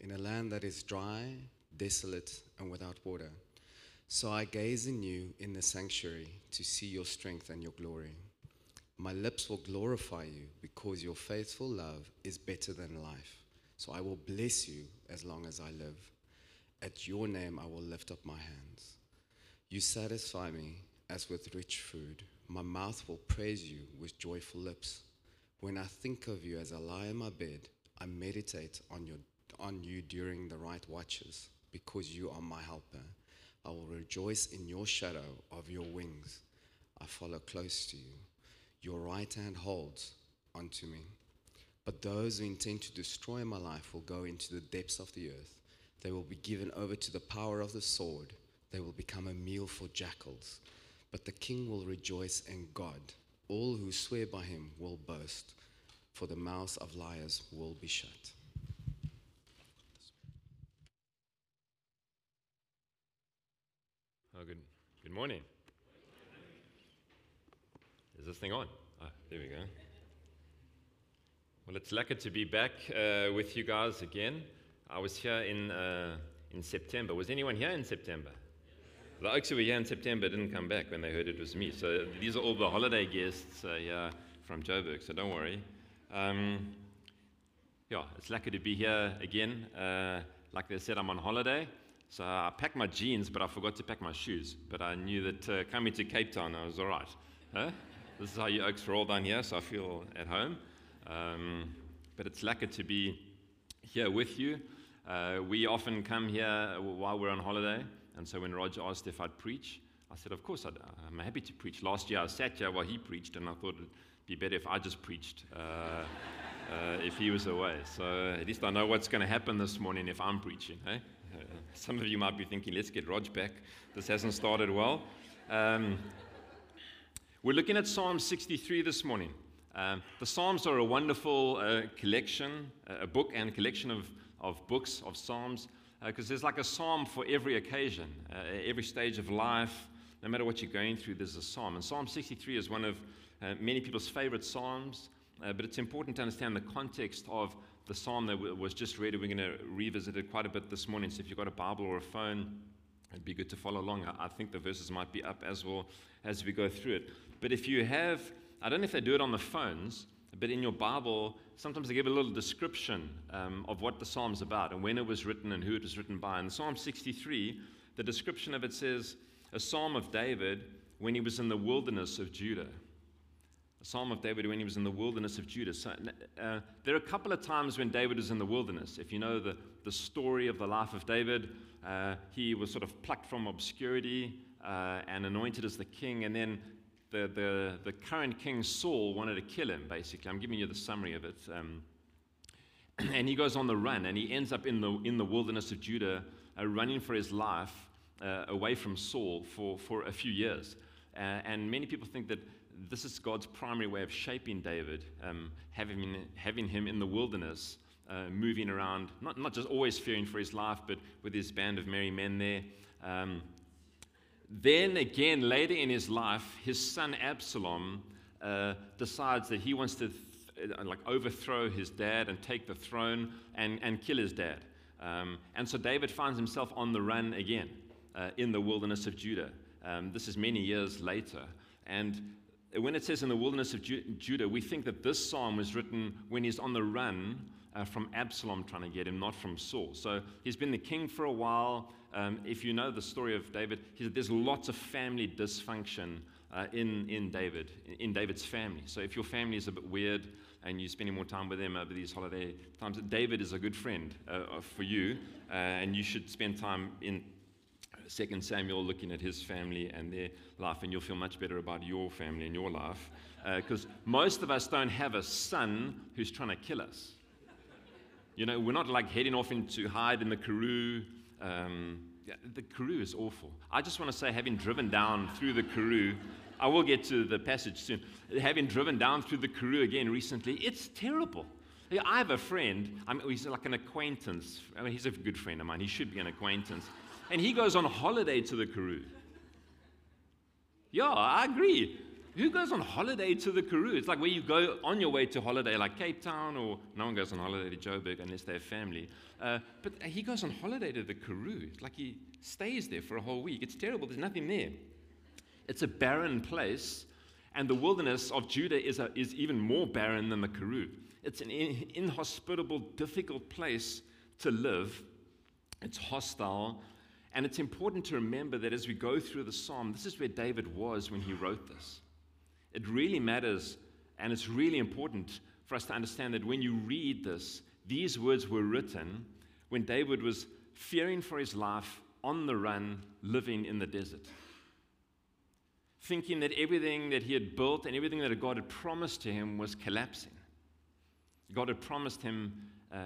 in a land that is dry, desolate, and without water. So I gaze in you in the sanctuary to see your strength and your glory. My lips will glorify you because your faithful love is better than life. So I will bless you as long as I live. At your name I will lift up my hands. You satisfy me as with rich food. My mouth will praise you with joyful lips. When I think of you as I lie in my bed, I meditate on, your, on you during the right watches because you are my helper. I will rejoice in your shadow of your wings. I follow close to you. Your right hand holds onto me. But those who intend to destroy my life will go into the depths of the earth. They will be given over to the power of the sword. They will become a meal for jackals. But the king will rejoice in God. All who swear by him will boast, for the mouths of liars will be shut. Oh, good, good morning. Is this thing on? Ah, there we go. Well, it's lucky to be back uh, with you guys again. I was here in, uh, in September. Was anyone here in September? The oaks who were here in September didn't come back when they heard it was me. So these are all the holiday guests uh, here from Joburg, so don't worry. Um, yeah, it's lucky to be here again. Uh, like they said, I'm on holiday. So I packed my jeans, but I forgot to pack my shoes. But I knew that uh, coming to Cape Town, I was all right. Huh? This is how you oaks roll down here, so I feel at home. Um, but it's lucky to be here with you. Uh, we often come here while we're on holiday. And so when Roger asked if I'd preach, I said, Of course, i am happy to preach. Last year I sat here while he preached, and I thought it'd be better if I just preached uh, uh, if he was away. So at least I know what's going to happen this morning if I'm preaching. Eh? Some of you might be thinking, Let's get Rog back. This hasn't started well. Um, we're looking at Psalm 63 this morning. Um, the Psalms are a wonderful uh, collection, a book and a collection of, of books, of Psalms because uh, there's like a psalm for every occasion, uh, every stage of life. No matter what you're going through, there's a psalm. And Psalm 63 is one of uh, many people's favorite psalms, uh, but it's important to understand the context of the psalm that was just read. We're going to revisit it quite a bit this morning. So if you've got a Bible or a phone, it'd be good to follow along. I, think the verses might be up as well as we go through it. But if you have, I don't know if they do it on the phones, but in your Bible, sometimes they give a little description um, of what the psalm's about and when it was written and who it was written by. In Psalm 63, the description of it says, A psalm of David when he was in the wilderness of Judah. A psalm of David when he was in the wilderness of Judah. So, uh, there are a couple of times when David was in the wilderness. If you know the, the story of the life of David, uh, he was sort of plucked from obscurity uh, and anointed as the king, and then the, the, the current king Saul wanted to kill him, basically. I'm giving you the summary of it. Um, and he goes on the run, and he ends up in the, in the wilderness of Judah, uh, running for his life uh, away from Saul for, for a few years. Uh, and many people think that this is God's primary way of shaping David, um, having, having him in the wilderness, uh, moving around, not, not just always fearing for his life, but with his band of merry men there. Um, then again, later in his life, his son Absalom uh, decides that he wants to th- uh, like overthrow his dad and take the throne and, and kill his dad. Um, and so David finds himself on the run again uh, in the wilderness of Judah. Um, this is many years later. And when it says in the wilderness of Judah, we think that this psalm was written when he's on the run uh, from Absalom trying to get him, not from Saul. So he's been the king for a while. Um, if you know the story of David, there's lots of family dysfunction uh, in, in David, in David's family. So if your family is a bit weird and you're spending more time with them over these holiday times, David is a good friend uh, for you, uh, and you should spend time in 2 Samuel looking at his family and their life, and you'll feel much better about your family and your life. Because uh, most of us don't have a son who's trying to kill us. You know, we're not like heading off into hide in the Karoo um, the Karoo is awful. I just want to say, having driven down through the Karoo, I will get to the passage soon. Having driven down through the Karoo again recently, it's terrible. I have a friend, I mean, he's like an acquaintance. I mean, he's a good friend of mine. He should be an acquaintance. And he goes on holiday to the Karoo. Yeah, I agree. who goes on holiday to the Karoo? It's like where you go on your way to holiday, like Cape Town, or no one goes on holiday to Joburg unless they have family. Uh, but he goes on holiday to the Karoo. It's like he stays there for a whole week. It's terrible. There's nothing there. It's a barren place, and the wilderness of Judah is, a, is even more barren than the Karoo. It's an in, inhospitable, difficult place to live. It's hostile. And it's important to remember that as we go through the psalm, this is where David was when he wrote this. It really matters, and it's really important for us to understand that when you read this, these words were written when David was fearing for his life, on the run, living in the desert thinking that everything that he had built and everything that God had promised to him was collapsing. God had promised him uh,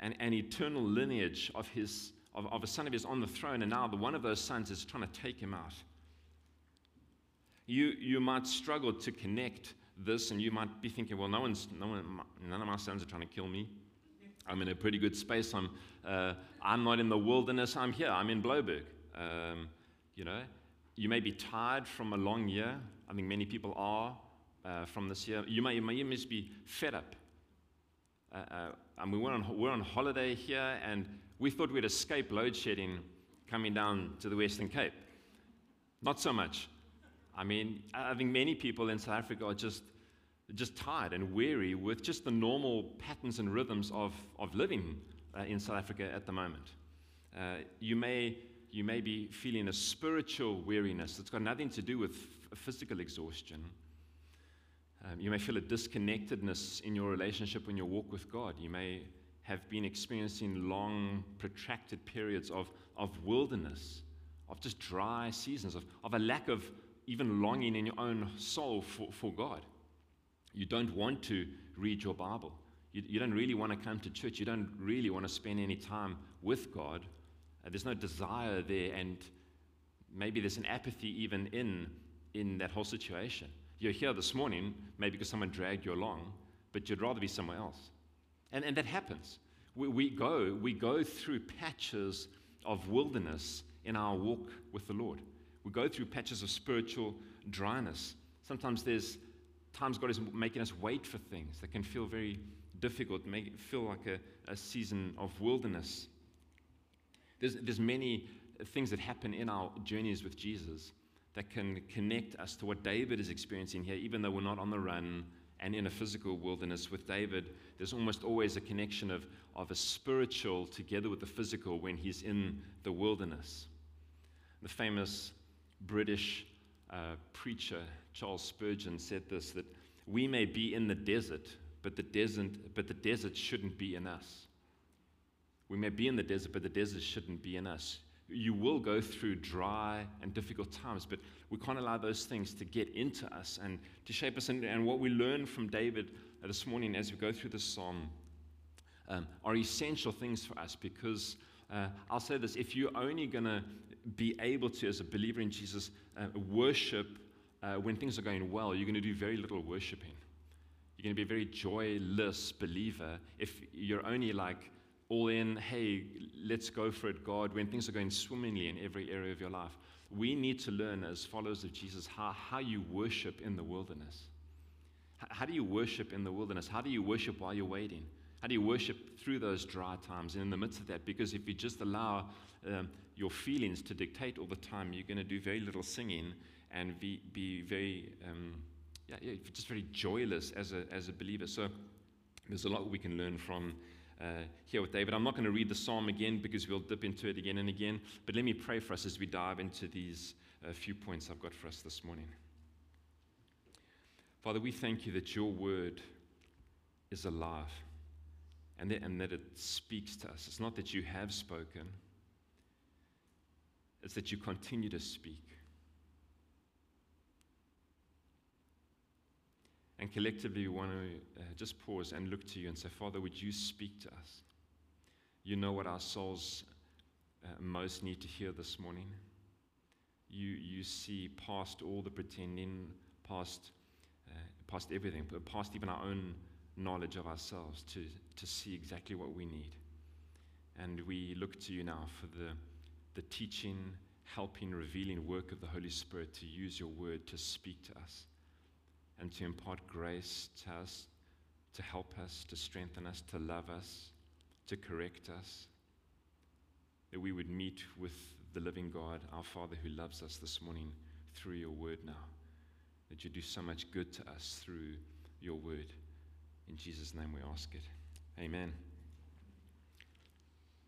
an, an, eternal lineage of, his, of, of a son of his on the throne, and now the one of those sons is trying to take him out. You, you might struggle to connect this, and you might be thinking, well, no one's, no one, none of my sons are trying to kill me. I'm in a pretty good space. I'm, uh, I'm not in the wilderness. I'm here. I'm in Blouberg. Um, you know, you may be tired from a long year. I think many people are uh, from this year. You may, you may must be fed up. Uh, uh, and we were on, we're on holiday here, and we thought we'd escape load shedding coming down to the Western Cape. Not so much. I mean, I think many people in South Africa are just, just tired and weary with just the normal patterns and rhythms of, of living uh, in South Africa at the moment. Uh, you may you may be feeling a spiritual weariness that's got nothing to do with f- physical exhaustion. Um, you may feel a disconnectedness in your relationship in your walk with God. You may have been experiencing long, protracted periods of, of wilderness, of just dry seasons, of, of a lack of even longing in your own soul for, for God. You don't want to read your Bible. You, you don't really want to come to church. You don't really want to spend any time with God uh, there's no desire there, and maybe there's an apathy even in, in that whole situation. You're here this morning, maybe because someone dragged you along, but you'd rather be somewhere else. And, and that happens. We, we, go, we go through patches of wilderness in our walk with the Lord. We go through patches of spiritual dryness. Sometimes there's times God is making us wait for things that can feel very difficult, make feel like a, a season of wilderness. There's, there's many things that happen in our journeys with Jesus that can connect us to what David is experiencing here, even though we're not on the run and in a physical wilderness. With David, there's almost always a connection of, of a spiritual together with the physical when he's in the wilderness. The famous British uh, preacher, Charles Spurgeon, said this that we may be in the desert, but the desert, but the desert shouldn't be in us. We may be in the desert, but the desert shouldn't be in us. You will go through dry and difficult times, but we can't allow those things to get into us and to shape us. And, and what we learn from David this morning as we go through this psalm um, are essential things for us because uh, I'll say this if you're only going to be able to, as a believer in Jesus, uh, worship uh, when things are going well, you're going to do very little worshiping. You're going to be a very joyless believer if you're only like all in, hey, let's go for it, God, when things are going swimmingly in every area of your life. We need to learn as followers of Jesus how, how you worship in the wilderness. How do you worship in the wilderness? How do you worship while you're waiting? How do you worship through those dry times and in the midst of that? Because if you just allow um, your feelings to dictate all the time, you're going to do very little singing and be, be very, um, yeah, yeah, just very joyless as a, as a believer. So there's a lot we can learn from uh, here with David. I'm not going to read the psalm again because we'll dip into it again and again, but let me pray for us as we dive into these uh, few points I've got for us this morning. Father, we thank you that your word is alive and that, and that it speaks to us. It's not that you have spoken, it's that you continue to speak. And collectively, we want to uh, just pause and look to you and say, Father, would you speak to us? You know what our souls uh, most need to hear this morning. You, you see past all the pretending, past, uh, past everything, past even our own knowledge of ourselves to, to see exactly what we need. And we look to you now for the, the teaching, helping, revealing work of the Holy Spirit to use your word to speak to us and to impart grace to us, to help us, to strengthen us, to love us, to correct us. That we would meet with the living God, our Father who loves us this morning through your word now. That you do so much good to us through your word. In Jesus' name we ask it. Amen.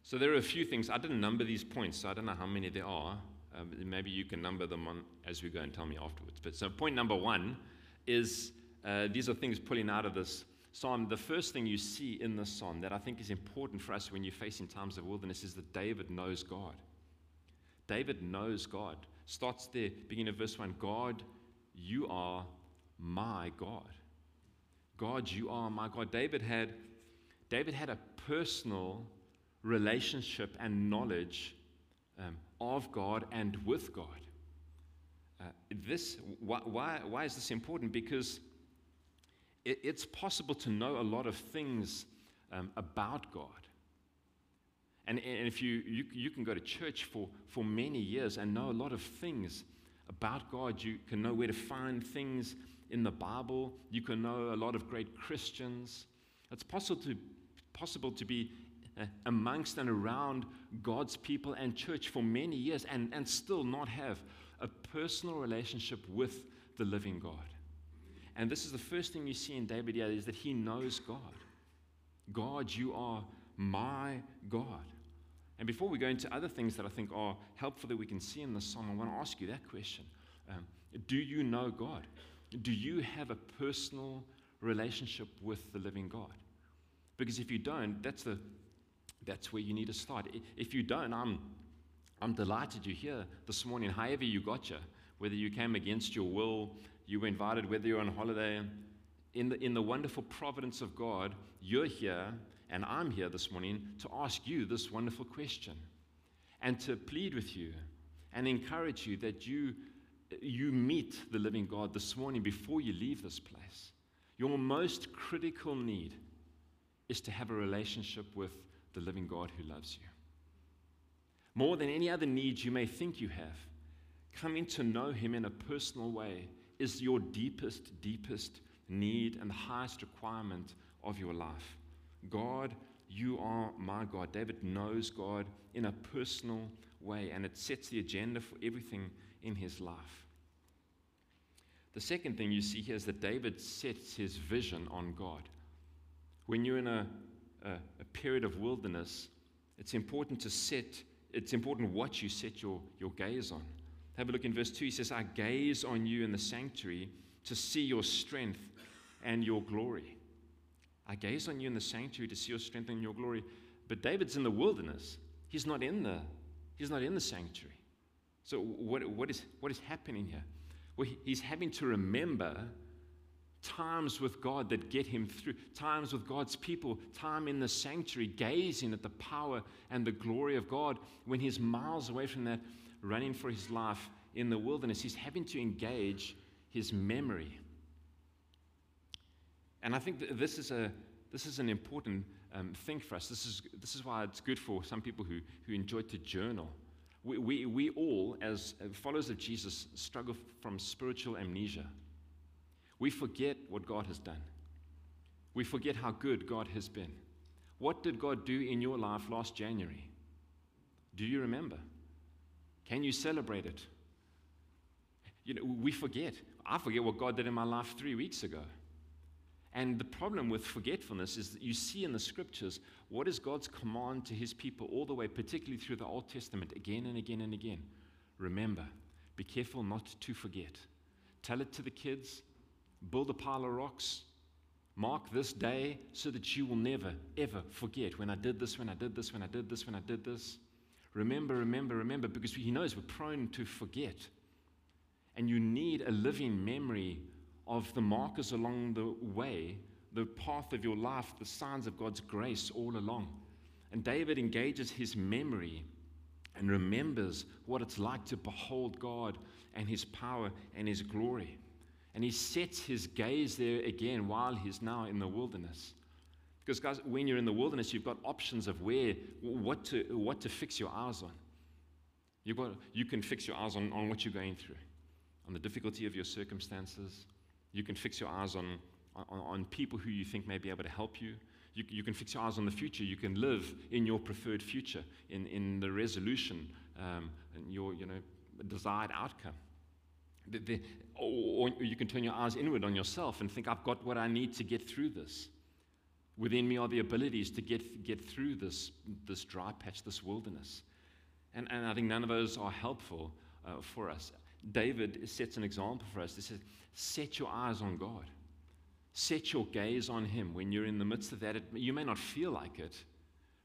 So there are a few things. I didn't number these points, so I don't know how many there are. Um, maybe you can number them on as we go and tell me afterwards. But so point number one is uh, these are things pulling out of this psalm. The first thing you see in this psalm that I think is important for us when you're facing times of wilderness is that David knows God. David knows God. Starts there, beginning of verse 1 God, you are my God. God, you are my God. David had, David had a personal relationship and knowledge um, of God and with God. Uh, this, why, why, is this important? Because it, it's possible to know a lot of things um, about God. And, and if you, you, you can go to church for, for many years and know a lot of things about God, you can know where to find things in the Bible, you can know a lot of great Christians. It's possible to, possible to be uh, amongst and around God's people and church for many years and, and still not have a personal relationship with the living God. And this is the first thing you see in David here is that he knows God. God, you are my God. And before we go into other things that I think are helpful that we can see in this psalm, I want to ask you that question. Um, do you know God? Do you have a personal relationship with the living God? Because if you don't, that's, the, that's where you need to start. If you don't, I'm, I'm delighted you're here this morning, however you got you, whether you came against your will, you were invited, whether you're on holiday. In the, in the wonderful providence of God, you're here and I'm here this morning to ask you this wonderful question and to plead with you and encourage you that you, you meet the living God this morning before you leave this place. Your most critical need is to have a relationship with the living God who loves you. More than any other need you may think you have, coming to know Him in a personal way is your deepest, deepest need and the highest requirement of your life. God, you are my God. David knows God in a personal way, and it sets the agenda for everything in his life. The second thing you see here is that David sets his vision on God. When you're in a, a, a period of wilderness, it's important to set, it's important what you set your, your gaze on. Have a look in verse 2. He says, I gaze on you in the sanctuary to see your strength and your glory. I gaze on you in the sanctuary to see your strength and your glory. But David's in the wilderness. He's not in the, he's not in the sanctuary. So what, what, is, what is happening here? Well, he's having to remember times with God that get him through, times with God's people, time in the sanctuary, gazing at the power and the glory of God when he's miles away from that, running for his life in the wilderness. He's having to engage his memory. And I think this is, a, this is an important um, thing for us. This is, this is why it's good for some people who, who enjoy to journal. We, we, we all, as followers of Jesus, struggle from spiritual amnesia. We forget what God has done. We forget how good God has been. What did God do in your life last January? Do you remember? Can you celebrate it? You know, we forget. I forget what God did in my life three weeks ago. And the problem with forgetfulness is that you see in the scriptures what is God's command to his people all the way, particularly through the Old Testament, again and again and again. Remember, be careful not to forget. Tell it to the kids, build a pile of rocks, mark this day so that you will never, ever forget when I did this, when I did this, when I did this, when I did this. Remember, remember, remember, because he knows we're prone to forget. And you need a living memory of the markers along the way, the path of your life, the signs of God's grace all along. And David engages his memory and remembers what it's like to behold God and his power and his glory. And he sets his gaze there again while he's now in the wilderness. Because, guys, when you're in the wilderness, you've got options of where, what to, what to fix your eyes on. You've got, you can fix your eyes on, on what you're going through, on the difficulty of your circumstances, You can fix your eyes on, on, on people who you think may be able to help you. You, you can fix your eyes on the future. You can live in your preferred future, in, in the resolution, um, and your you know, desired outcome. The, the, or, or you can turn your eyes inward on yourself and think, I've got what I need to get through this. Within me are the abilities to get, get through this, this dry patch, this wilderness. And, and I think none of those are helpful uh, for us. David sets an example for us. He says, Set your eyes on God. Set your gaze on Him when you're in the midst of that. It, you may not feel like it,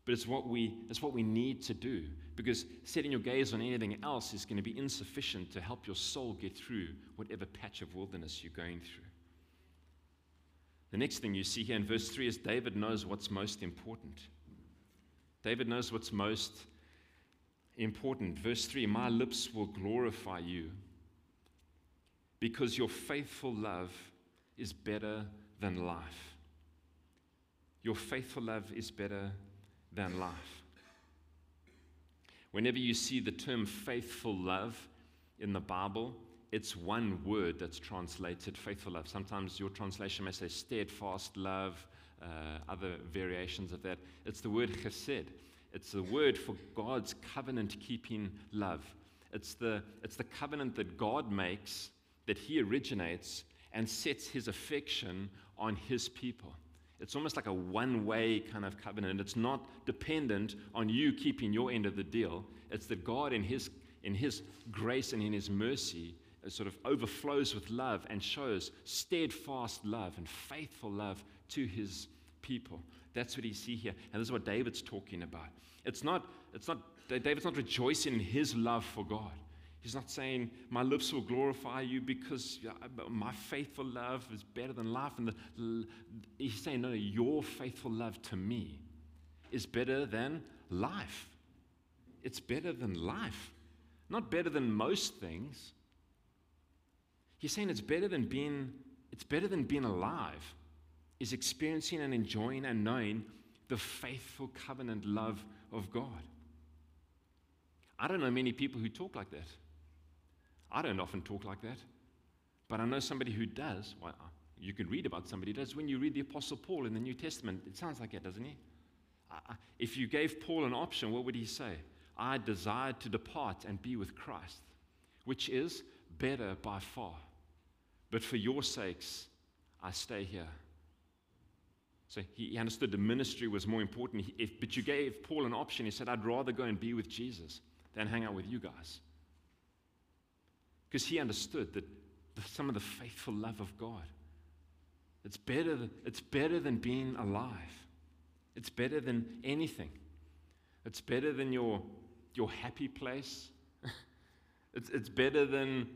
but it's what, we, it's what we need to do because setting your gaze on anything else is going to be insufficient to help your soul get through whatever patch of wilderness you're going through. The next thing you see here in verse 3 is David knows what's most important. David knows what's most important. Verse 3 My lips will glorify you because your faithful love is better than life. Your faithful love is better than life. Whenever you see the term faithful love in the Bible, it's one word that's translated faithful love. Sometimes your translation may say steadfast love, uh, other variations of that. It's the word chesed. It's the word for God's covenant keeping love. It's the, it's the covenant that God makes, that He originates, and sets His affection on His people. It's almost like a one way kind of covenant. It's not dependent on you keeping your end of the deal. It's that God, in His, in his grace and in His mercy, uh, sort of overflows with love and shows steadfast love and faithful love to His people. That's what you see here. And this is what David's talking about. It's not, it's not, David's not rejoicing in his love for God. He's not saying, My lips will glorify you because my faithful love is better than life. And the, he's saying, No, your faithful love to me is better than life. It's better than life, not better than most things. He's saying it's better than being, it's better than being alive, is experiencing and enjoying and knowing the faithful covenant love of God. I don't know many people who talk like that. I don't often talk like that, but I know somebody who does. Well, uh, you can read about somebody who does. When you read the Apostle Paul in the New Testament, it sounds like it, doesn't he? If you gave Paul an option, what would he say? I desired to depart and be with Christ, which is better by far. But for your sakes, I stay here. So he understood the ministry was more important. If, but you gave Paul an option. He said, I'd rather go and be with Jesus than hang out with you guys. Because he understood that some of the faithful love of God. It's better, it's better than being alive. It's better than anything. It's better than your, your happy place. it's, it's better than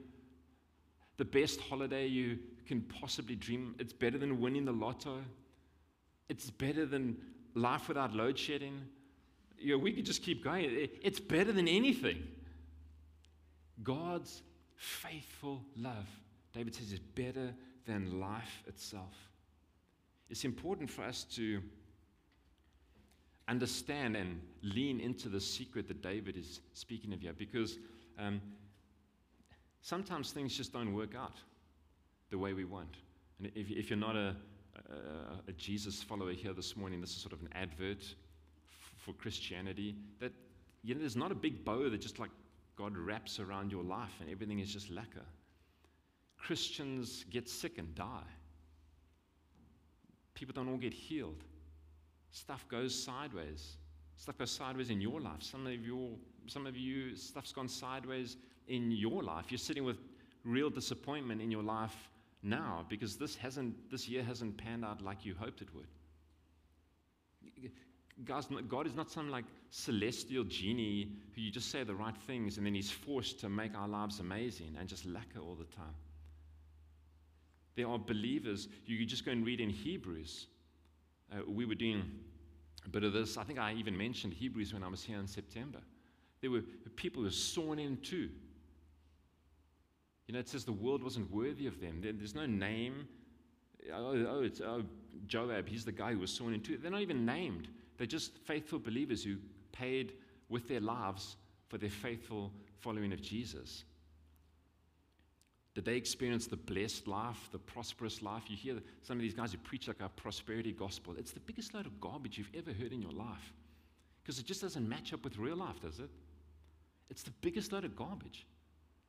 the best holiday you can possibly dream. It's better than winning the lotto. It's better than life without load shedding. You know, we could just keep going. It's better than anything. God's faithful love, David says, is better than life itself. It's important for us to understand and lean into the secret that David is speaking of here because um, sometimes things just don't work out the way we want. And if, if you're not a, a, a, Jesus follower here this morning, this is sort of an advert for Christianity that you know, there's not a big bow that just like God wraps around your life and everything is just lekker. Christians get sick and die. People don't all get healed. Stuff goes sideways. Stuff goes sideways in your life. Some of your, some of you, stuff's gone sideways in your life. You're sitting with real disappointment in your life now because this hasn't, this year hasn't panned out like you hoped it would. God is not some like celestial genie who you just say the right things and then he's forced to make our lives amazing and just lekker all the time. There are believers, you just go and read in Hebrews. Uh, we were doing a bit of this. I think I even mentioned Hebrews when I was here in September. There were people who were sawn in two. You know, it says the world wasn't worthy of them. There, there's no name. Oh, oh, it's oh, Joab, he's the guy who was sawn in two. They're not even named. They're just faithful believers who paid with their lives for their faithful following of Jesus. Did they experience the blessed life, the prosperous life? You hear some of these guys who preach like a prosperity gospel. It's the biggest load of garbage you've ever heard in your life because it just doesn't match up with real life, does it? It's the biggest load of garbage.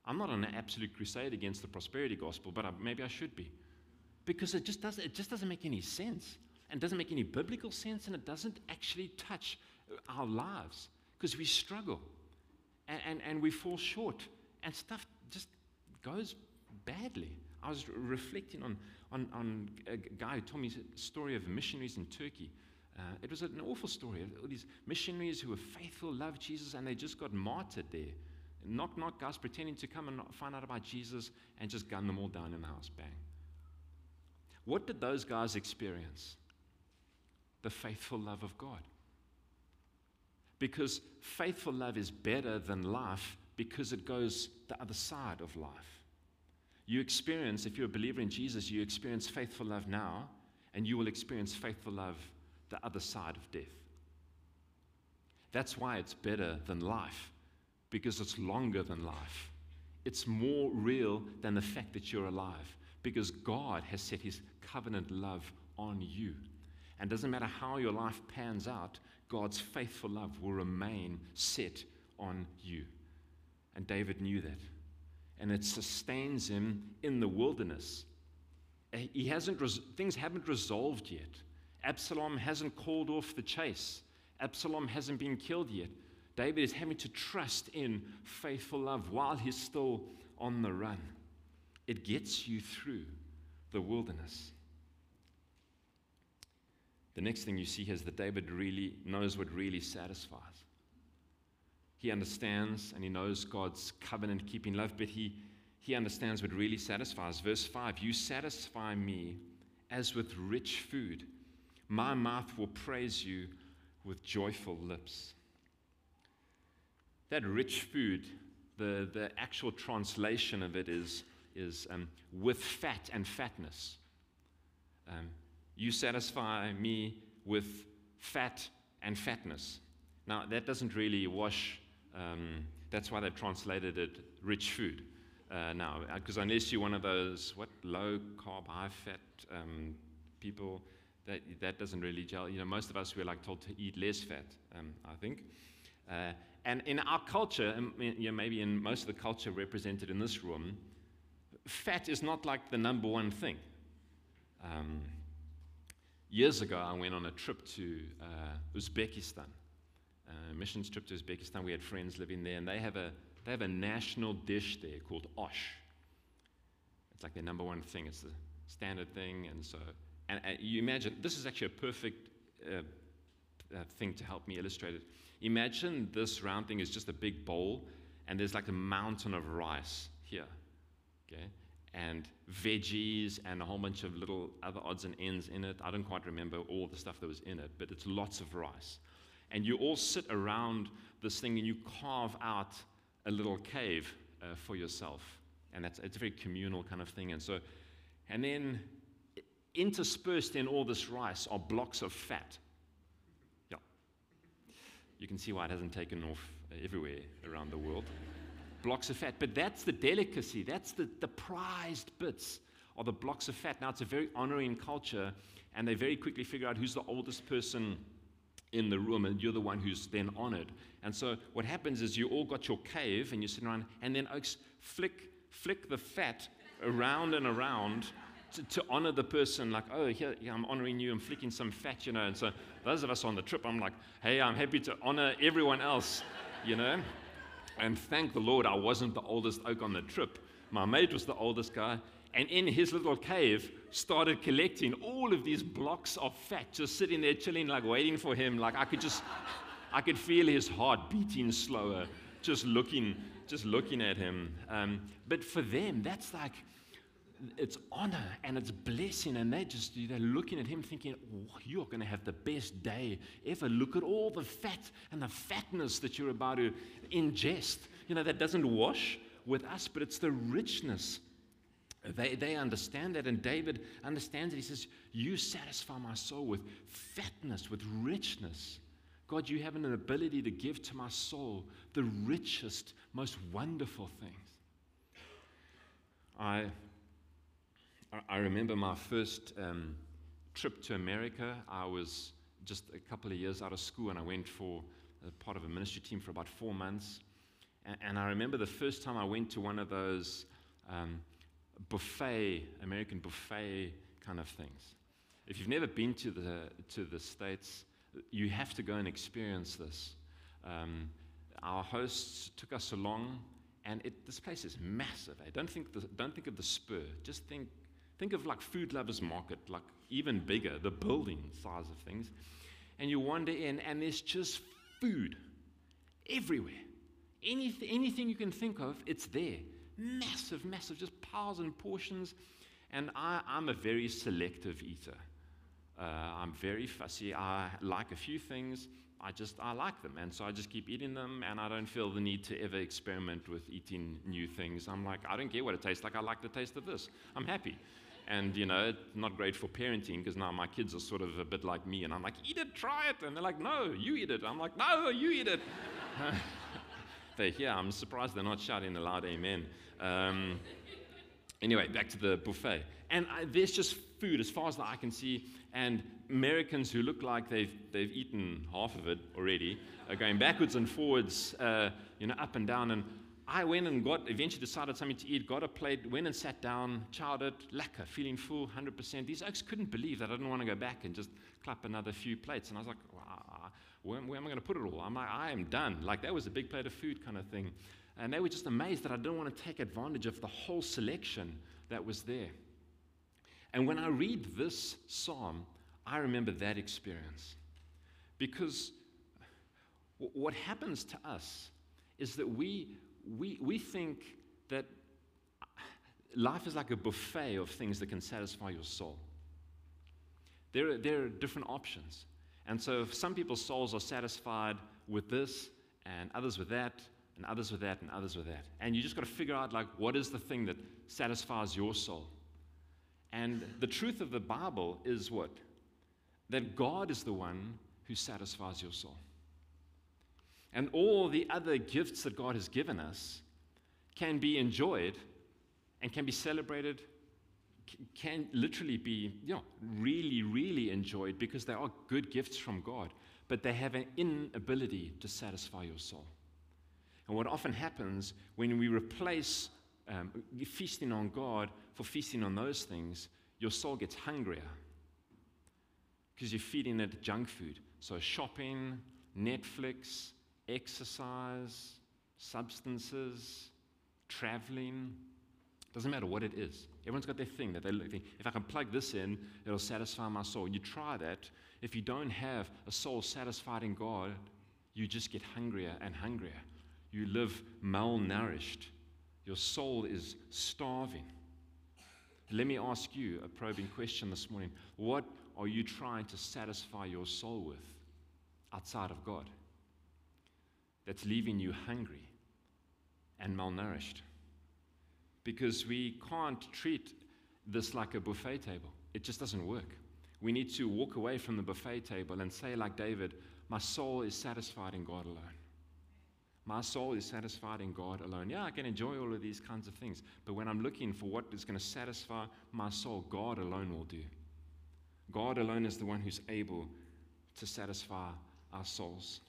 I'm not on an absolute crusade against the prosperity gospel, but I, maybe I should be. Because it just, does, it just doesn't make any sense. And doesn't make any biblical sense, and it doesn't actually touch our lives because we struggle and, and, and we fall short, and stuff just goes badly. I was reflecting on, on, on a guy who told me a story of missionaries in Turkey. Uh, it was an awful story. All these missionaries who were faithful, loved Jesus, and they just got martyred there. Knock, knock, guys pretending to come and find out about Jesus and just gun them all down in the house. Bang. What did those guys experience? The faithful love of God. Because faithful love is better than life because it goes the other side of life. You experience, if you're a believer in Jesus, you experience faithful love now, and you will experience faithful love the other side of death. That's why it's better than life, because it's longer than life. It's more real than the fact that you're alive, because God has set his covenant love on you. And doesn't matter how your life pans out, God's faithful love will remain set on you. And David knew that. And it sustains him in the wilderness. Eh, he hasn't res- things haven't resolved yet. Absalom hasn't called off the chase. Absalom hasn't been killed yet. David is having to trust in faithful love while he's still on the run. It gets you through the wilderness. The next thing you see is that David really knows what really satisfies. He understands and he knows God's covenant keeping love, but he, he understands what really satisfies. Verse 5 You satisfy me as with rich food. My mouth will praise you with joyful lips. That rich food, the, the actual translation of it is, is um, with fat and fatness. Um, you satisfy me with fat and fatness. Now, that doesn't really wash, um, that's why they've translated it rich food uh, now. Because uh, unless you're one of those, what, low carb, high fat um, people, that, that doesn't really gel. You know, most of us, we're like told to eat less fat, um, I think. Uh, and in our culture, you know, maybe in most of the culture represented in this room, fat is not like the number one thing. Um, Years ago, I went on a trip to uh, Uzbekistan, a missions trip to Uzbekistan. We had friends living there, and they have a they have a national dish there called osh. It's like their number one thing. It's the standard thing, and so and, and you imagine this is actually a perfect uh, uh, thing to help me illustrate it. Imagine this round thing is just a big bowl, and there's like a mountain of rice here. Okay, and veggies and a whole bunch of little other odds and ends in it. I don't quite remember all the stuff that was in it, but it's lots of rice. And you all sit around this thing and you carve out a little cave uh, for yourself. And that's, it's a very communal kind of thing. And so, and then interspersed in all this rice are blocks of fat. Yeah. You can see why it hasn't taken off everywhere around the world blocks of fat. But that's the delicacy, that's the, the prized bits are the blocks of fat. Now, it's a very honoring culture, and they very quickly figure out who's the oldest person in the room, and you're the one who's then honored. And so, what happens is you all got your cave, and you're sitting around, and then oaks flick, flick the fat around and around. To, to, honor the person, like, oh, here, yeah, I'm honoring you, I'm flicking some fat, you know. And so, those of us on the trip, I'm like, hey, I'm happy to honor everyone else, you know. And thank the Lord I wasn't the oldest oak on the trip. My mate was the oldest guy. And in his little cave, started collecting all of these blocks of fat, just sitting there chilling, like waiting for him. Like I could just, I could feel his heart beating slower, just looking, just looking at him. Um, but for them, that's like, it's honor and it's blessing, and they just they're looking at him thinking, oh, "You're going to have the best day ever. Look at all the fat and the fatness that you're about to ingest." You know that doesn't wash with us, but it's the richness. They, they understand that, and David understands it. He says, You satisfy my soul with fatness, with richness. God, you have an ability to give to my soul the richest, most wonderful things. I, I remember my first um, trip to America. I was just a couple of years out of school and I went for a part of a ministry team for about four months. And, and I remember the first time I went to one of those um, buffet, American buffet kind of things. If you've never been to the, to the States, you have to go and experience this. Um, our hosts took us along, and it, this place is massive. Eh? Don't, think don't think of the spur. Just think, think of like Food Lovers Market, like even bigger, the building size of things. And you wander in, and there's just food everywhere. Anything, anything you can think of, it's there. Massive, massive, just piles and portions. And I, I'm a very selective eater. Uh, I'm very fussy. I like a few things. I just I like them, and so I just keep eating them, and I don't feel the need to ever experiment with eating new things. I'm like, I don't care what it tastes like. I like the taste of this. I'm happy, and you know, it's not great for parenting because now my kids are sort of a bit like me, and I'm like, eat it, try it, and they're like, no, you eat it. I'm like, no, you eat it. but yeah, I'm surprised they're not shouting a loud amen. Um, anyway, back to the buffet, and I, there's just food as far as eye can see, and Americans who look like they've, they've eaten half of it already are going backwards and forwards, uh, you know, up and down. And I went and got, eventually decided something to eat, got a plate, went and sat down, chowed it, lekker, feeling full, 100%. These oaks couldn't believe that I didn't want to go back and just clap another few plates. And I was like, wow, where, where am I going to put it all? I'm like, I am done. Like, that was a big plate of food kind of thing. And they were just amazed that I didn't want to take advantage of the whole selection that was there. And when I read this psalm, I remember that experience. Because what happens to us is that we, we, we think that life is like a buffet of things that can satisfy your soul. There are, there are different options. And so some people's souls are satisfied with this, and others with that, and others with that, and others with that. And you just got to figure out, like, what is the thing that satisfies your soul? And the truth of the Bible is what? that God is the one who satisfies your soul. And all the other gifts that God has given us can be enjoyed and can be celebrated, can literally be you know, really, really enjoyed because they are good gifts from God, but they have an inability to satisfy your soul. And what often happens when we replace um, feasting on God for feasting on those things, your soul gets hungrier because you're feeding it junk food. So, shopping, Netflix, exercise, substances, traveling, doesn't matter what it is. Everyone's got their thing that they look. If I can plug this in, it'll satisfy my soul. You try that. If you don't have a soul satisfied in God, you just get hungrier and hungrier. You live malnourished. Your soul is starving. Let me ask you a probing question this morning. What are you trying to satisfy your soul with outside of God that's leaving you hungry and malnourished? Because we can't treat this like a buffet table, it just doesn't work. We need to walk away from the buffet table and say, like David, My soul is satisfied in God alone. My soul is satisfied in God alone. Yeah, I can enjoy all of these kinds of things, but when I'm looking for what is going to satisfy my soul, God alone will do. God alone is the one who's able to satisfy our souls.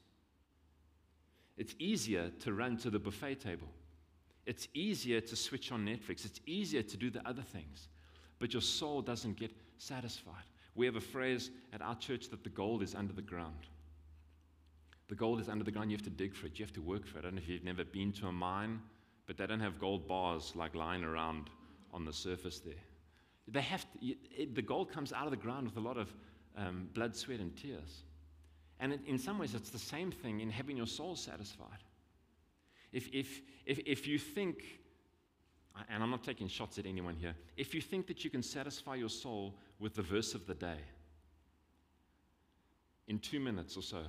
It's easier to run to the buffet table. It's easier to switch on Netflix. It's easier to do the other things. But your soul doesn't get satisfied. We have a phrase at our church that the gold is under the ground. The gold is under the ground. You have to dig for it. You have to work for it. I don't know if you've never been to a mine, but they don't have gold bars like lying around on the surface there. They have to, it, the gold comes out of the ground with a lot of um, blood, sweat, and tears. And in some ways, it's the same thing in having your soul satisfied. If, if, if, if you think, and I'm not taking shots at anyone here, if you think that you can satisfy your soul with the verse of the day in two minutes or so,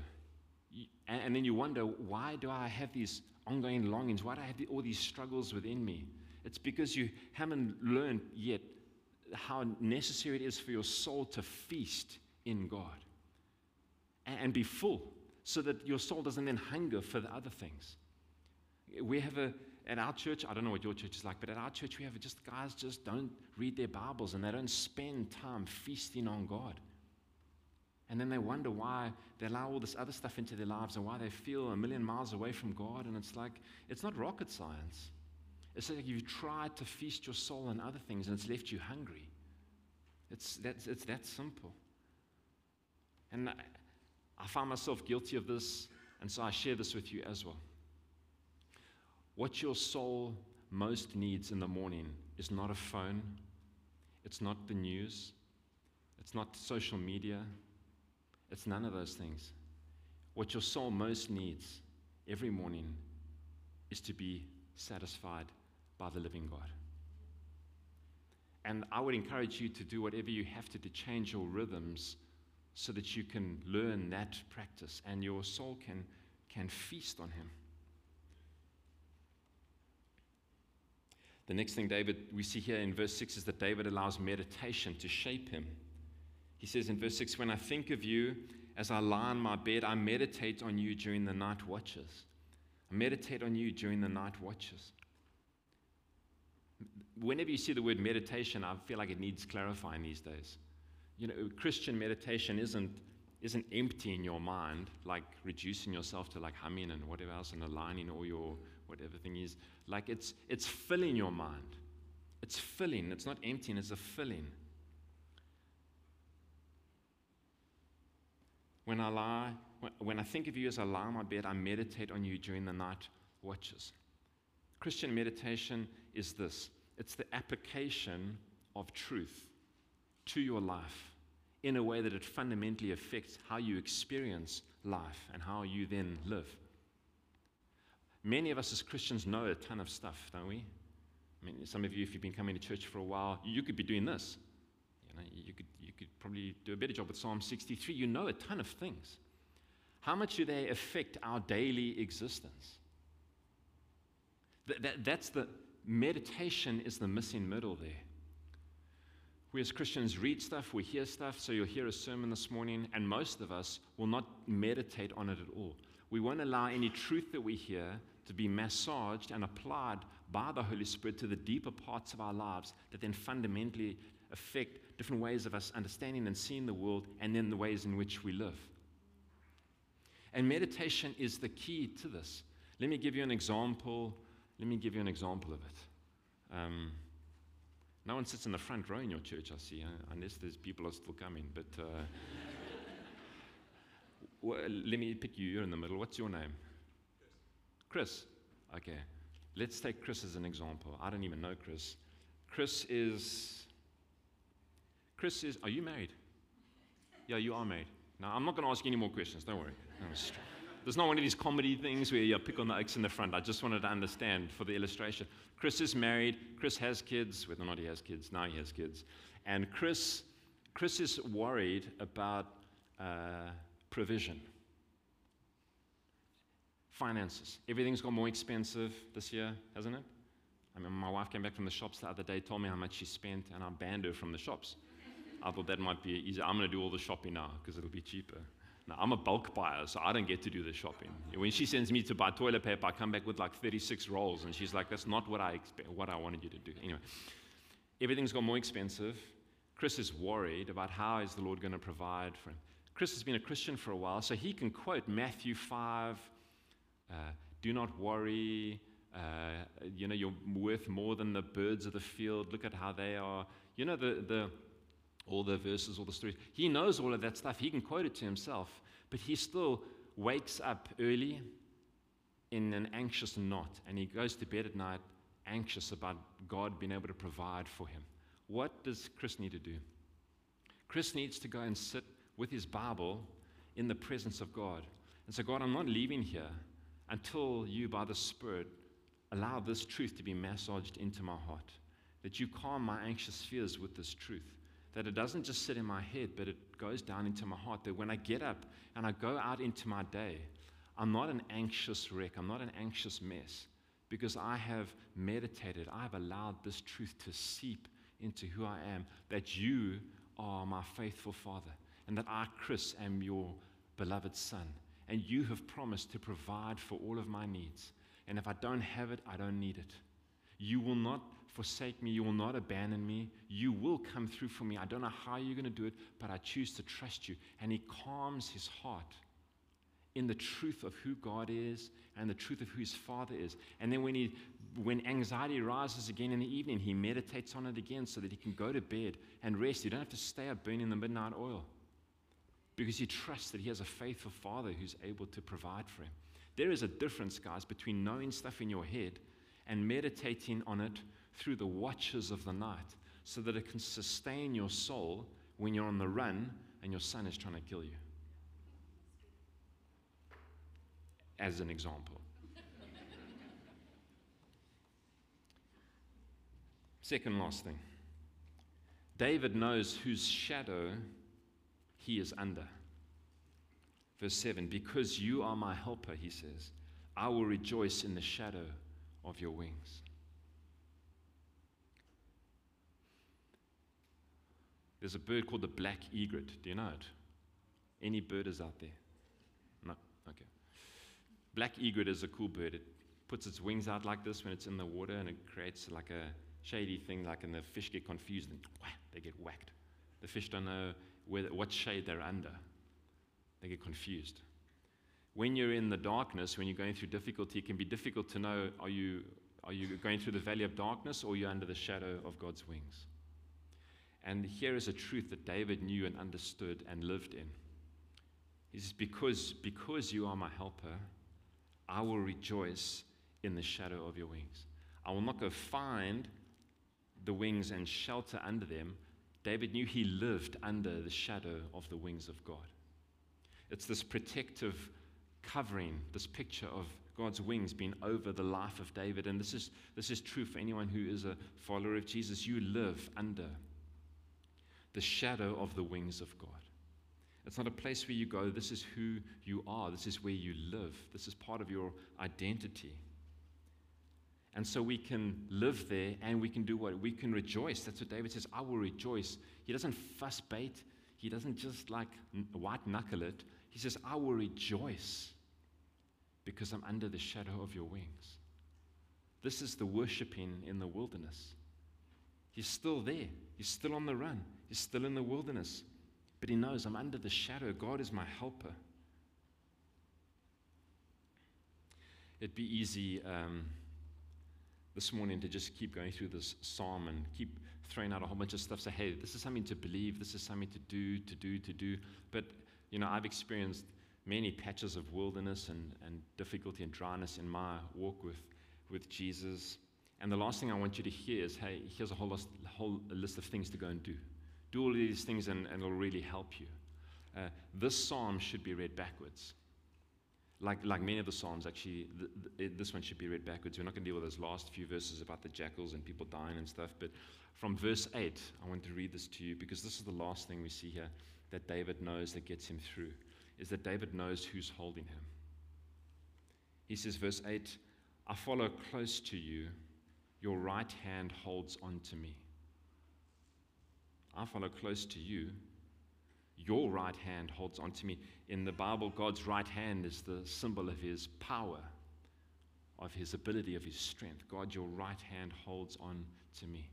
and, and, then you wonder, why do I have these ongoing longings? Why do I have all these struggles within me? It's because you haven't learned yet how necessary it is for your soul to feast in God and be full so that your soul doesn't then hunger for the other things. We have a, at our church, I don't know what your church is like, but at our church, we have just guys just don't read their Bibles and they don't spend time feasting on God. And then they wonder why they allow all this other stuff into their lives and why they feel a million miles away from God. And it's like, it's not rocket science. It's like you've tried to feast your soul on other things and it's left you hungry. It's, that's, it's that simple. And I, find myself guilty of this, and so I share this with you as well. What your soul most needs in the morning is not a phone, it's not the news, it's not social media, it's none of those things. What your soul most needs every morning is to be satisfied by the living God. And I would encourage you to do whatever you have to to change your rhythms so that you can learn that practice and your soul can, can feast on Him. The next thing David we see here in verse 6 is that David allows meditation to shape him. He says in verse 6 When I think of you as I lie on my bed, I meditate on you during the night watches. I meditate on you during the night watches. Whenever you see the word meditation, I feel like it needs clarifying these days. You know, Christian meditation isn't, isn't emptying your mind, like reducing yourself to like humming and whatever else and aligning all your whatever thing is. Like it's, it's filling your mind. It's filling. It's not emptying, it's a filling. When I lie, when I think of you as I lie on my bed, I meditate on you during the night watches. Christian meditation is this it's the application of truth to your life in a way that it fundamentally affects how you experience life and how you then live. Many of us as Christians know a ton of stuff, don't we? I mean, some of you, if you've been coming to church for a while, you could be doing this. You know, you could, you could probably do a better job with Psalm 63. You know a ton of things. How much do they affect our daily existence? That, that, that's the meditation is the missing middle there. We as Christians read stuff, we hear stuff, so you'll hear a sermon this morning, and most of us will not meditate on it at all. We won't allow any truth that we hear to be massaged and applied by the Holy Spirit to the deeper parts of our lives that then fundamentally affect different ways of us understanding and seeing the world and then the ways in which we live. And meditation is the key to this. Let me give you an example. Let me give you an example of it. Um, no one sits in the front row in your church, I see, unless there's people are still coming. But uh, well, let me pick you. You're in the middle. What's your name? Chris. Okay. Let's take Chris as an example. I don't even know Chris. Chris is Chris is, are you married? Yeah, you are married. Now, I'm not going to ask you any more questions. Don't worry. There's not one of these comedy things where you pick on the X in the front. I just wanted to understand for the illustration. Chris is married. Chris has kids, whether or not he has kids. Now he has kids. And Chris, Chris is worried about uh, provision, finances. Everything's got more expensive this year, hasn't it? I mean, my wife came back from the shops the other day, told me how much she spent, and I banned her from the shops. I thought that might be easy. I'm going to do all the shopping now because it'll be cheaper. Now, I'm a bulk buyer, so I don't get to do the shopping. When she sends me to buy toilet paper, I come back with like 36 rolls, and she's like, that's not what I, expect, what I wanted you to do. Anyway, everything's got more expensive. Chris is worried about how is the Lord going to provide for him. Chris has been a Christian for a while, so he can quote Matthew 5, uh, do not worry, uh, you know, you're worth more than the birds of the field. Look at how they are. You know, the, the, all the verses, all the stories. He knows all of that stuff. He can quote it to himself, but he still wakes up early in an anxious knot and he goes to bed at night anxious about God being able to provide for him. What does Chris need to do? Chris needs to go and sit with his Bible in the presence of God and say, God, I'm not leaving here until you, by the Spirit, allow this truth to be massaged into my heart. That you calm my anxious fears with this truth that it doesn't just sit in my head, but it goes down into my heart. That when I get up and I go out into my day, I'm not an anxious wreck, I'm not an anxious mess, because I have meditated, I have allowed this truth to seep into who I am, that you are my faithful Father, and that I, Chris, am your beloved Son, and you have promised to provide for all of my needs. And if I don't have it, I don't need it. You will not forsake me. You will not abandon me. You will come through for me. I don't know how you're going to do it, but I choose to trust you. And he calms his heart in the truth of who God is and the truth of who his Father is. And then when, he, when anxiety rises again in the evening, he meditates on it again so that he can go to bed and rest. You don't have to stay up burning the midnight oil because he trusts that he has a faithful Father who's able to provide for him. There is a difference, guys, between knowing stuff in your head and meditating on it through the watches of the night so that it can sustain your soul when you're on the run and your son is trying to kill you. As an example. Second last thing David knows whose shadow he is under. Verse 7 Because you are my helper, he says, I will rejoice in the shadow of your wings. There's a bird called the black egret. Do you know it? Any birders out there? No? Okay. Black egret is a cool bird. It puts its wings out like this when it's in the water and it creates like a shady thing, like, and the fish get confused and they get whacked. The fish don't know whether, what shade they're under, they get confused. When you're in the darkness, when you're going through difficulty, it can be difficult to know are you, are you going through the valley of darkness or are you under the shadow of God's wings? And here is a truth that David knew and understood and lived in. He says, because, because you are my helper, I will rejoice in the shadow of your wings. I will not go find the wings and shelter under them. David knew he lived under the shadow of the wings of God. It's this protective covering, this picture of God's wings being over the life of David. And this is, this is true for anyone who is a follower of Jesus. You live under the shadow of the wings of God. It's not a place where you go, this is who you are, this is where you live, this is part of your identity. And so we can live there and we can do what? We can rejoice. That's what David says, I will rejoice. He doesn't fuss bait, he doesn't just like white knuckle it. He says, I will rejoice because I'm under the shadow of your wings. This is the worshiping in the wilderness. He's still there, he's still on the run. He's still in the wilderness, but he knows I'm under the shadow. God is my helper. It'd be easy um, this morning to just keep going through this psalm and keep throwing out a whole bunch of stuff. Say, hey, this is something to believe, this is something to do, to do, to do. But, you know, I've experienced many patches of wilderness and, and difficulty and dryness in my walk with, with Jesus. And the last thing I want you to hear is, hey, here's a whole, list, whole list of things to go and do. Do all these things and, and it'll really help you. Uh, this psalm should be read backwards. Like, like many of the psalms, actually, th- th- this one should be read backwards. We're not going to deal with those last few verses about the jackals and people dying and stuff, but from verse 8, I want to read this to you because this is the last thing we see here that David knows that gets him through, is that David knows who's holding him. He says, verse 8, I follow close to you, your right hand holds on to me. I follow close to you. Your right hand holds on to me. In the Bible, God's right hand is the symbol of his power, of his ability, of his strength. God, your right hand holds on to me.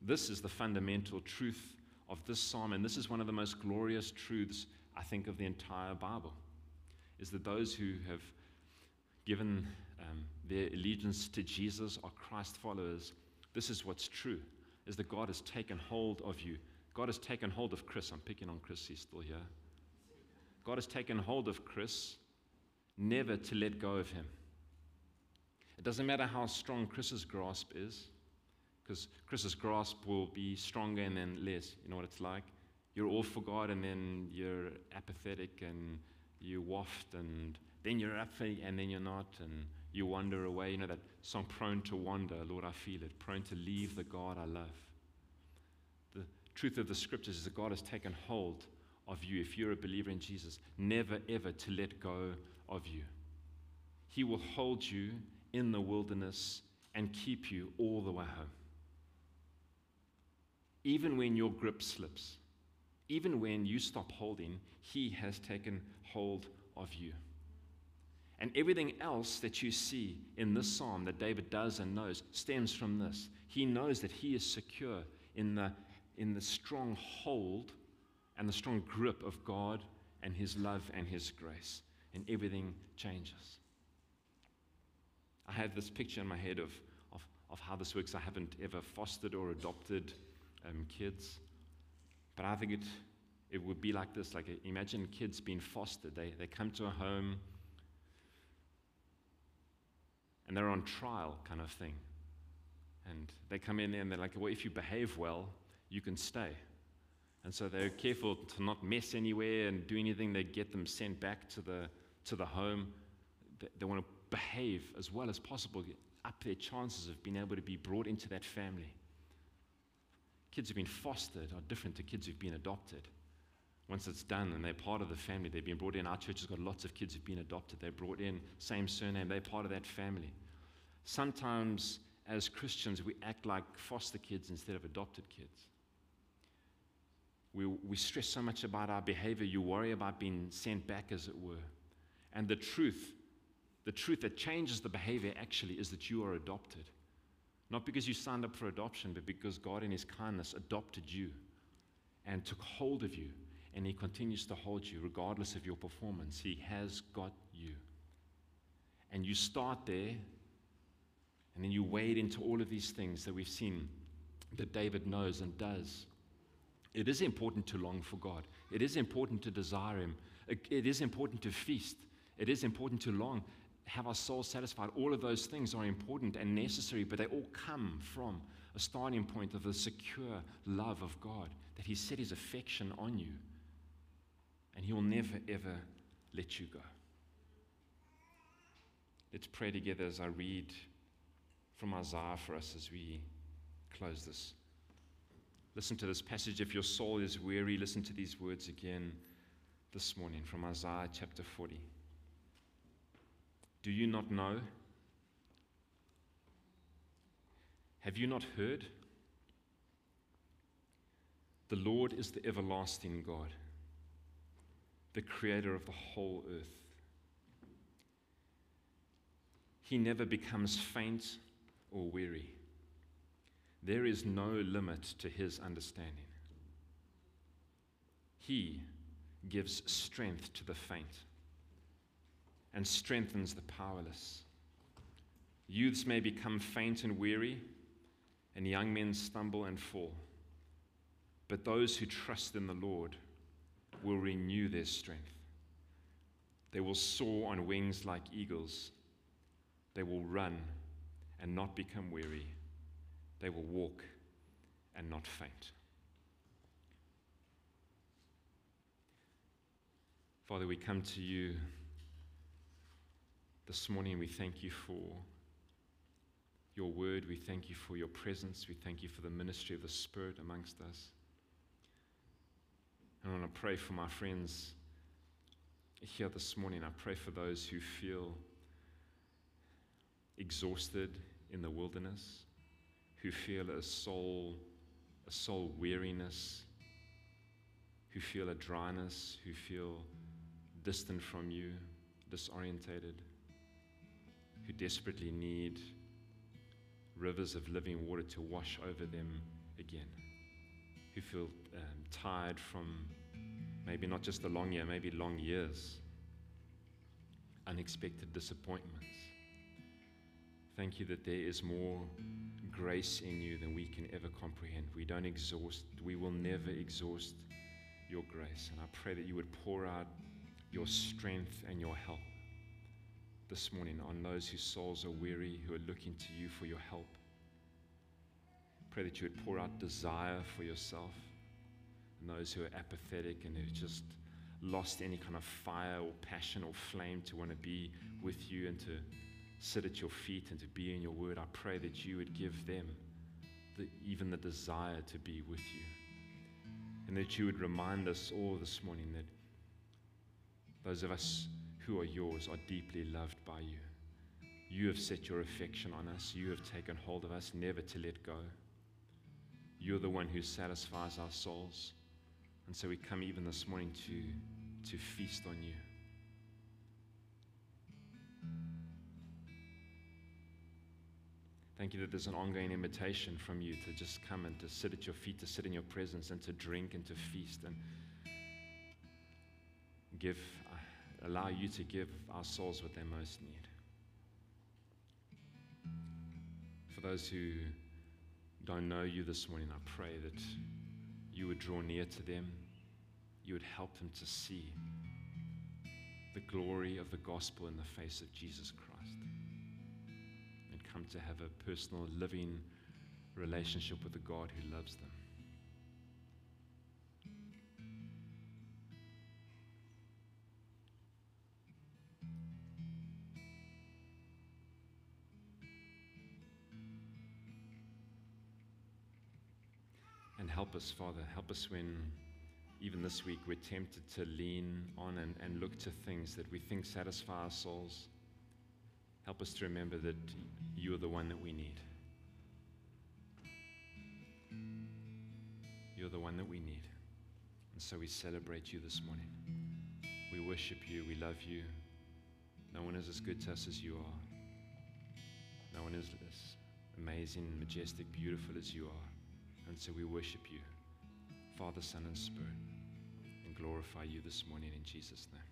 This is the fundamental truth of this psalm, and this is one of the most glorious truths, I think, of the entire Bible, is that those who have given um, their allegiance to Jesus are Christ followers. This is what's true is that God has taken hold of you. God has taken hold of Chris. I'm picking on Chris, he's still here. God has taken hold of Chris, never to let go of him. It doesn't matter how strong Chris's grasp is, because Chris's grasp will be stronger and then less. You know what it's like? You're all for God and then you're apathetic and you waft and then you're up and then you're not and you wander away. You know that song, Prone to Wander, Lord, I feel it, prone to leave the God I love. The truth of the scriptures is that God has taken hold of you if you're a believer in Jesus, never ever to let go of you. He will hold you in the wilderness and keep you all the way home. Even when your grip slips, even when you stop holding, He has taken hold of you. And everything else that you see in this psalm that David does and knows stems from this. He knows that he is secure in the, in the strong hold and the strong grip of God and his love and his grace. And everything changes. I have this picture in my head of, of, of how this works. I haven't ever fostered or adopted um, kids, but I think it, it would be like this like imagine kids being fostered. They, they come to a home and they're on trial, kind of thing. And they come in and they're like, well, if you behave well, you can stay. And so they're careful to not mess anywhere and do anything that get them sent back to the, to the home. They, they want to behave as well as possible, up their chances of being able to be brought into that family. Kids who've been fostered are different to kids who've been adopted. Once it's done and they're part of the family, they've been brought in. Our church has got lots of kids who've been adopted. They're brought in, same surname, they're part of that family. Sometimes, as Christians, we act like foster kids instead of adopted kids. We, we stress so much about our behavior, you worry about being sent back, as it were. And the truth, the truth that changes the behavior actually is that you are adopted. Not because you signed up for adoption, but because God, in His kindness, adopted you and took hold of you. And He continues to hold you regardless of your performance. He has got you. And you start there and then you wade into all of these things that we've seen that David knows and does. It is important to long for God. It is important to desire Him. It is important to feast. It is important to long, have our soul satisfied. All of those things are important and necessary, but they all come from a starting point of the secure love of God, that He set His affection on you, and He will never, ever let you go. Let's pray together as I read from Isaiah for us as we close this. Listen to this passage. If your soul is weary, listen to these words again this morning from Isaiah chapter 40. Do you not know? Have you not heard? The Lord is the everlasting God, the creator of the whole earth. He never becomes faint or weary. There is no limit to his understanding. He gives strength to the faint and strengthens the powerless. Youths may become faint and weary, and young men stumble and fall. But those who trust in the Lord will renew their strength. They will soar on wings like eagles. They will run and not become weary. They will walk and not faint. Father, we come to you this morning. And we thank you for your word. We thank you for your presence. We thank you for the ministry of the Spirit amongst us. And I want to pray for my friends here this morning. I pray for those who feel exhausted in the wilderness, who feel a soul, a soul weariness, who feel a dryness, who feel distant from you, disorientated, who desperately need rivers of living water to wash over them again, who feel um, tired from maybe not just a long year, maybe long years, unexpected disappointments Thank you that there is more grace in you than we can ever comprehend. We don't exhaust, we will never exhaust your grace. And I pray that you would pour out your strength and your help this morning on those whose souls are weary, who are looking to you for your help. Pray that you would pour out desire for yourself and those who are apathetic and who just lost any kind of fire or passion or flame to want to be with you and to sit at your feet and to be in your word, I pray that you would give them the, even the desire to be with you. And that you would remind us all this morning that those of us who are yours are deeply loved by you. You have set your affection on us. You have taken hold of us, never to let go. You're the one who satisfies our souls. And so we come even this morning to, to feast on you. Thank you that there's an ongoing invitation from you to just come and to sit at your feet, to sit in your presence, and to drink and to feast and give, uh, allow you to give our souls what they most need. For those who don't know you this morning, I pray that you would draw near to them, you would help them to see the glory of the gospel in the face of Jesus Christ and come to have a personal, living relationship with the God who loves them. Help us, Father, help us when even this week we're tempted to lean on and, and look to things that we think satisfy our souls. Help us to remember that you are the one that we need. You're the one that we need. And so we celebrate you this morning. We worship you. We love you. No one is as good to us as you are. No one is as amazing, majestic, beautiful as you are. And so we worship you, Father, Son, and Spirit, and glorify you this morning in Jesus' name.